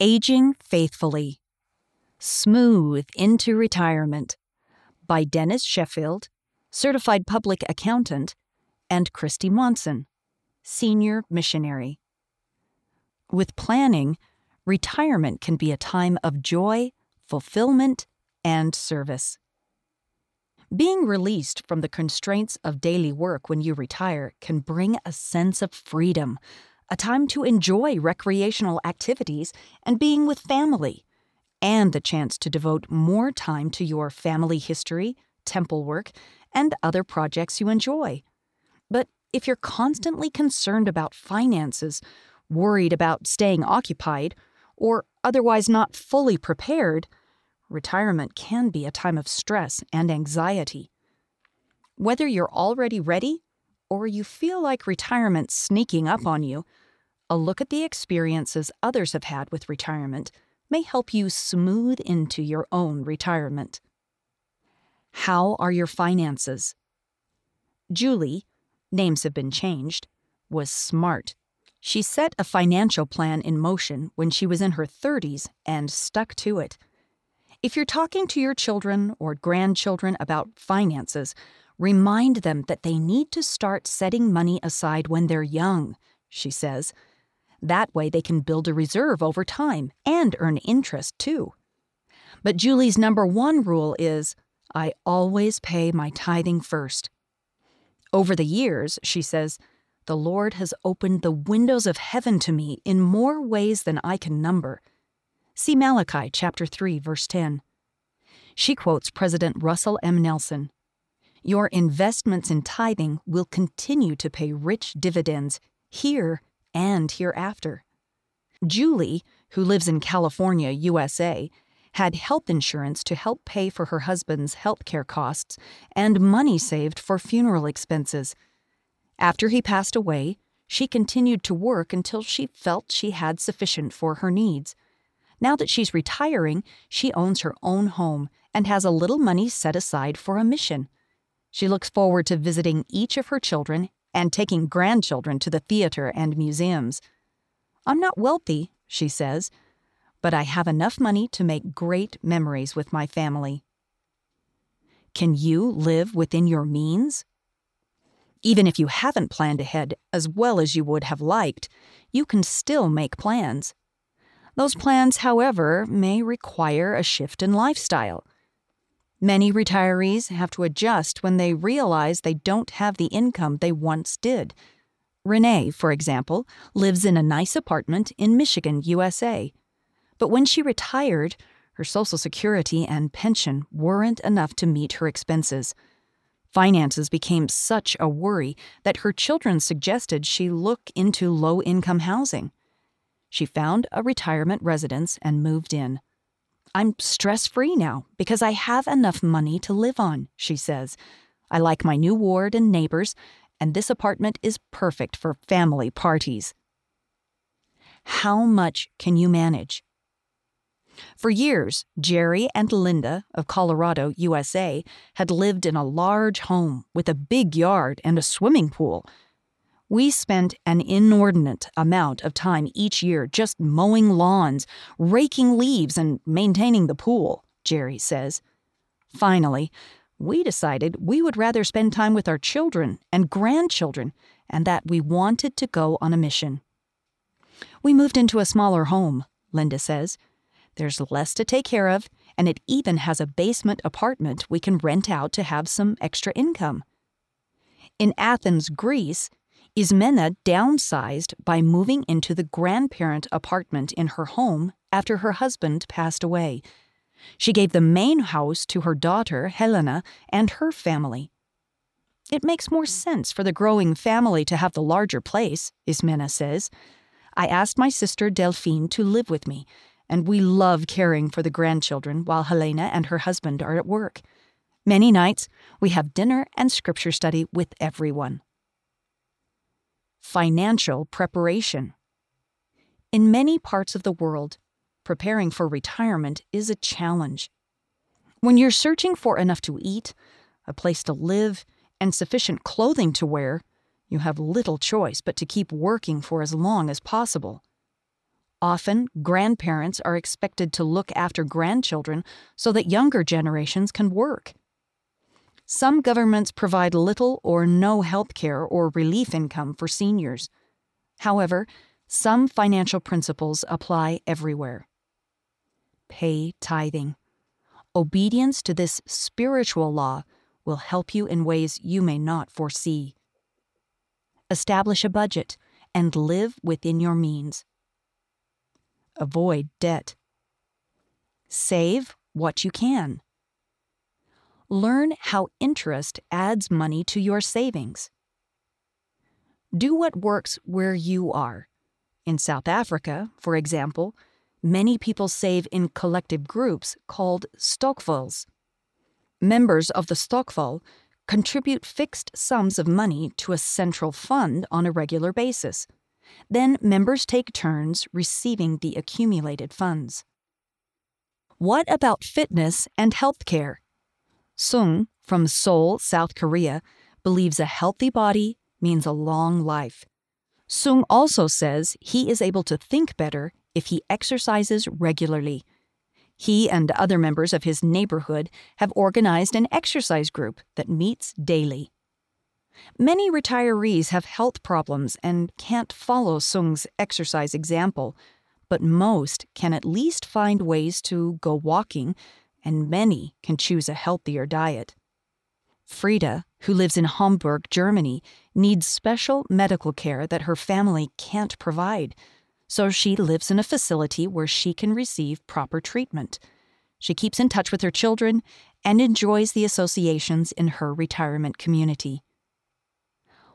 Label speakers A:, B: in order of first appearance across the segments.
A: Aging Faithfully Smooth into Retirement by Dennis Sheffield, Certified Public Accountant, and Christy Monson, Senior Missionary. With planning, retirement can be a time of joy, fulfillment, and service. Being released from the constraints of daily work when you retire can bring a sense of freedom, a time to enjoy recreational activities and being with family, and the chance to devote more time to your family history, temple work, and other projects you enjoy. But if you're constantly concerned about finances, worried about staying occupied, or otherwise not fully prepared, retirement can be a time of stress and anxiety. Whether you're already ready or you feel like retirement's sneaking up on you, a look at the experiences others have had with retirement may help you smooth into your own retirement. How are your finances? Julie, names have been changed, was smart. She set a financial plan in motion when she was in her 30s and stuck to it. If you're talking to your children or grandchildren about finances, remind them that they need to start setting money aside when they're young, she says. That way they can build a reserve over time and earn interest too. But Julie's number one rule is I always pay my tithing first. Over the years, she says, the Lord has opened the windows of heaven to me in more ways than I can number. See Malachi chapter 3 verse 10. She quotes President Russell M. Nelson. Your investments in tithing will continue to pay rich dividends here and hereafter. Julie, who lives in California, USA, had health insurance to help pay for her husband's health care costs and money saved for funeral expenses. After he passed away, she continued to work until she felt she had sufficient for her needs. Now that she's retiring, she owns her own home and has a little money set aside for a mission. She looks forward to visiting each of her children and taking grandchildren to the theater and museums. I'm not wealthy, she says, but I have enough money to make great memories with my family. Can you live within your means? Even if you haven't planned ahead as well as you would have liked, you can still make plans. Those plans, however, may require a shift in lifestyle. Many retirees have to adjust when they realize they don't have the income they once did. Renee, for example, lives in a nice apartment in Michigan, USA. But when she retired, her Social Security and pension weren't enough to meet her expenses. Finances became such a worry that her children suggested she look into low income housing. She found a retirement residence and moved in. I'm stress free now because I have enough money to live on, she says. I like my new ward and neighbors, and this apartment is perfect for family parties. How much can you manage? For years, Jerry and Linda of Colorado, USA, had lived in a large home with a big yard and a swimming pool. We spent an inordinate amount of time each year just mowing lawns, raking leaves, and maintaining the pool, Jerry says. Finally, we decided we would rather spend time with our children and grandchildren and that we wanted to go on a mission. We moved into a smaller home, Linda says. There's less to take care of, and it even has a basement apartment we can rent out to have some extra income. In Athens, Greece, Ismena downsized by moving into the grandparent apartment in her home after her husband passed away. She gave the main house to her daughter, Helena, and her family. It makes more sense for the growing family to have the larger place, Ismena says. I asked my sister Delphine to live with me, and we love caring for the grandchildren while Helena and her husband are at work. Many nights, we have dinner and scripture study with everyone financial preparation. In many parts of the world, preparing for retirement is a challenge. When you're searching for enough to eat, a place to live, and sufficient clothing to wear, you have little choice but to keep working for as long as possible. Often, grandparents are expected to look after grandchildren so that younger generations can work. Some governments provide little or no health care or relief income for seniors. However, some financial principles apply everywhere. Pay tithing. Obedience to this spiritual law will help you in ways you may not foresee. Establish a budget and live within your means. Avoid debt. Save what you can. Learn how interest adds money to your savings. Do what works where you are. In South Africa, for example, many people save in collective groups called stokvels. Members of the stokvel contribute fixed sums of money to a central fund on a regular basis. Then members take turns receiving the accumulated funds. What about fitness and health care? Sung from Seoul, South Korea, believes a healthy body means a long life. Sung also says he is able to think better if he exercises regularly. He and other members of his neighborhood have organized an exercise group that meets daily. Many retirees have health problems and can't follow Sung's exercise example, but most can at least find ways to go walking and many can choose a healthier diet. Frida, who lives in Hamburg, Germany, needs special medical care that her family can't provide, so she lives in a facility where she can receive proper treatment. She keeps in touch with her children and enjoys the associations in her retirement community.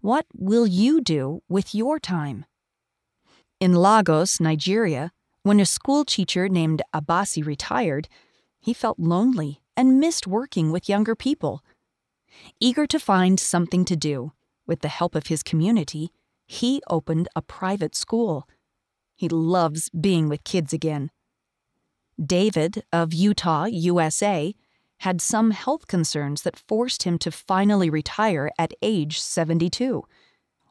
A: What will you do with your time? In Lagos, Nigeria, when a school teacher named Abasi retired, he felt lonely and missed working with younger people. Eager to find something to do, with the help of his community, he opened a private school. He loves being with kids again. David of Utah, USA, had some health concerns that forced him to finally retire at age 72.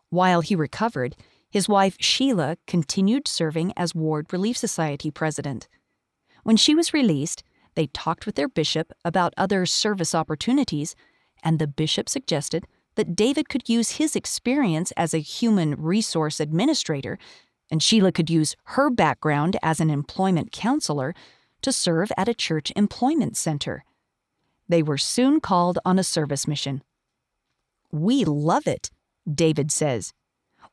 A: While he recovered, his wife Sheila continued serving as Ward Relief Society president. When she was released, they talked with their bishop about other service opportunities, and the bishop suggested that David could use his experience as a human resource administrator, and Sheila could use her background as an employment counselor to serve at a church employment center. They were soon called on a service mission. We love it, David says.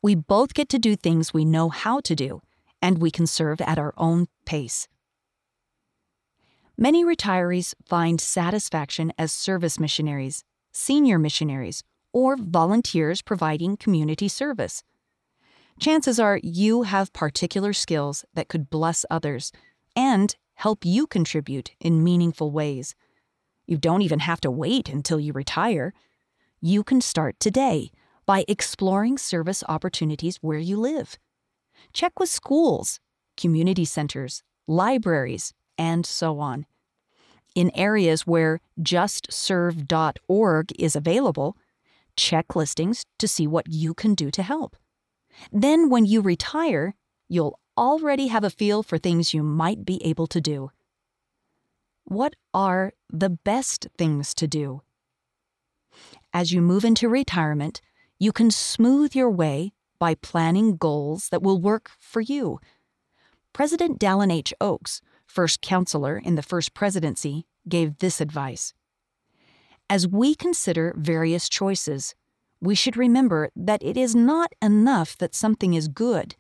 A: We both get to do things we know how to do, and we can serve at our own pace. Many retirees find satisfaction as service missionaries, senior missionaries, or volunteers providing community service. Chances are you have particular skills that could bless others and help you contribute in meaningful ways. You don't even have to wait until you retire. You can start today by exploring service opportunities where you live. Check with schools, community centers, libraries, and so on in areas where justserve.org is available, check listings to see what you can do to help. Then, when you retire, you'll already have a feel for things you might be able to do. What are the best things to do? As you move into retirement, you can smooth your way by planning goals that will work for you. President Dallin H. Oaks first counselor in the first presidency, gave this advice As we consider various choices, we should remember that it is not enough that something is good.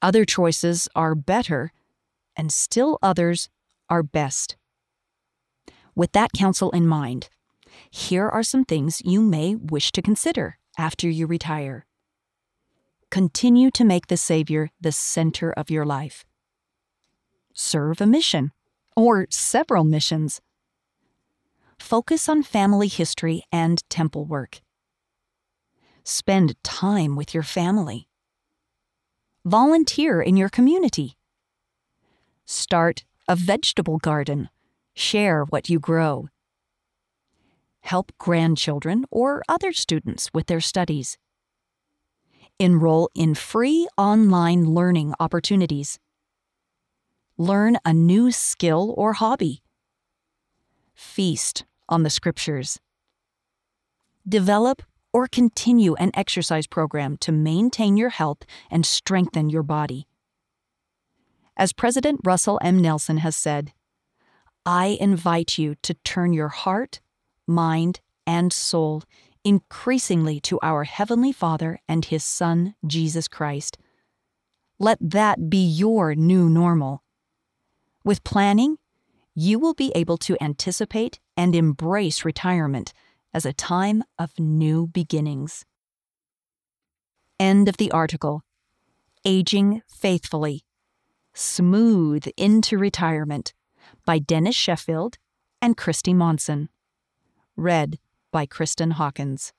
A: Other choices are better, and still others are best. With that counsel in mind, here are some things you may wish to consider after you retire. Continue to make the Savior the center of your life serve a mission or several missions. Focus on family history and temple work. Spend time with your family. Volunteer in your community. Start a vegetable garden. Share what you grow. Help grandchildren or other students with their studies. Enroll in free online learning opportunities Learn a new skill or hobby. Feast on the scriptures. Develop or continue an exercise program to maintain your health and strengthen your body. As President Russell M. Nelson has said, I invite you to turn your heart, mind, and soul increasingly to our Heavenly Father and His Son, Jesus Christ. Let that be your new normal. With planning, you will be able to anticipate and embrace retirement as a time of new beginnings. End of the article. Aging Faithfully Smooth into Retirement by Dennis Sheffield and Christy Monson. Read by Kristen Hawkins.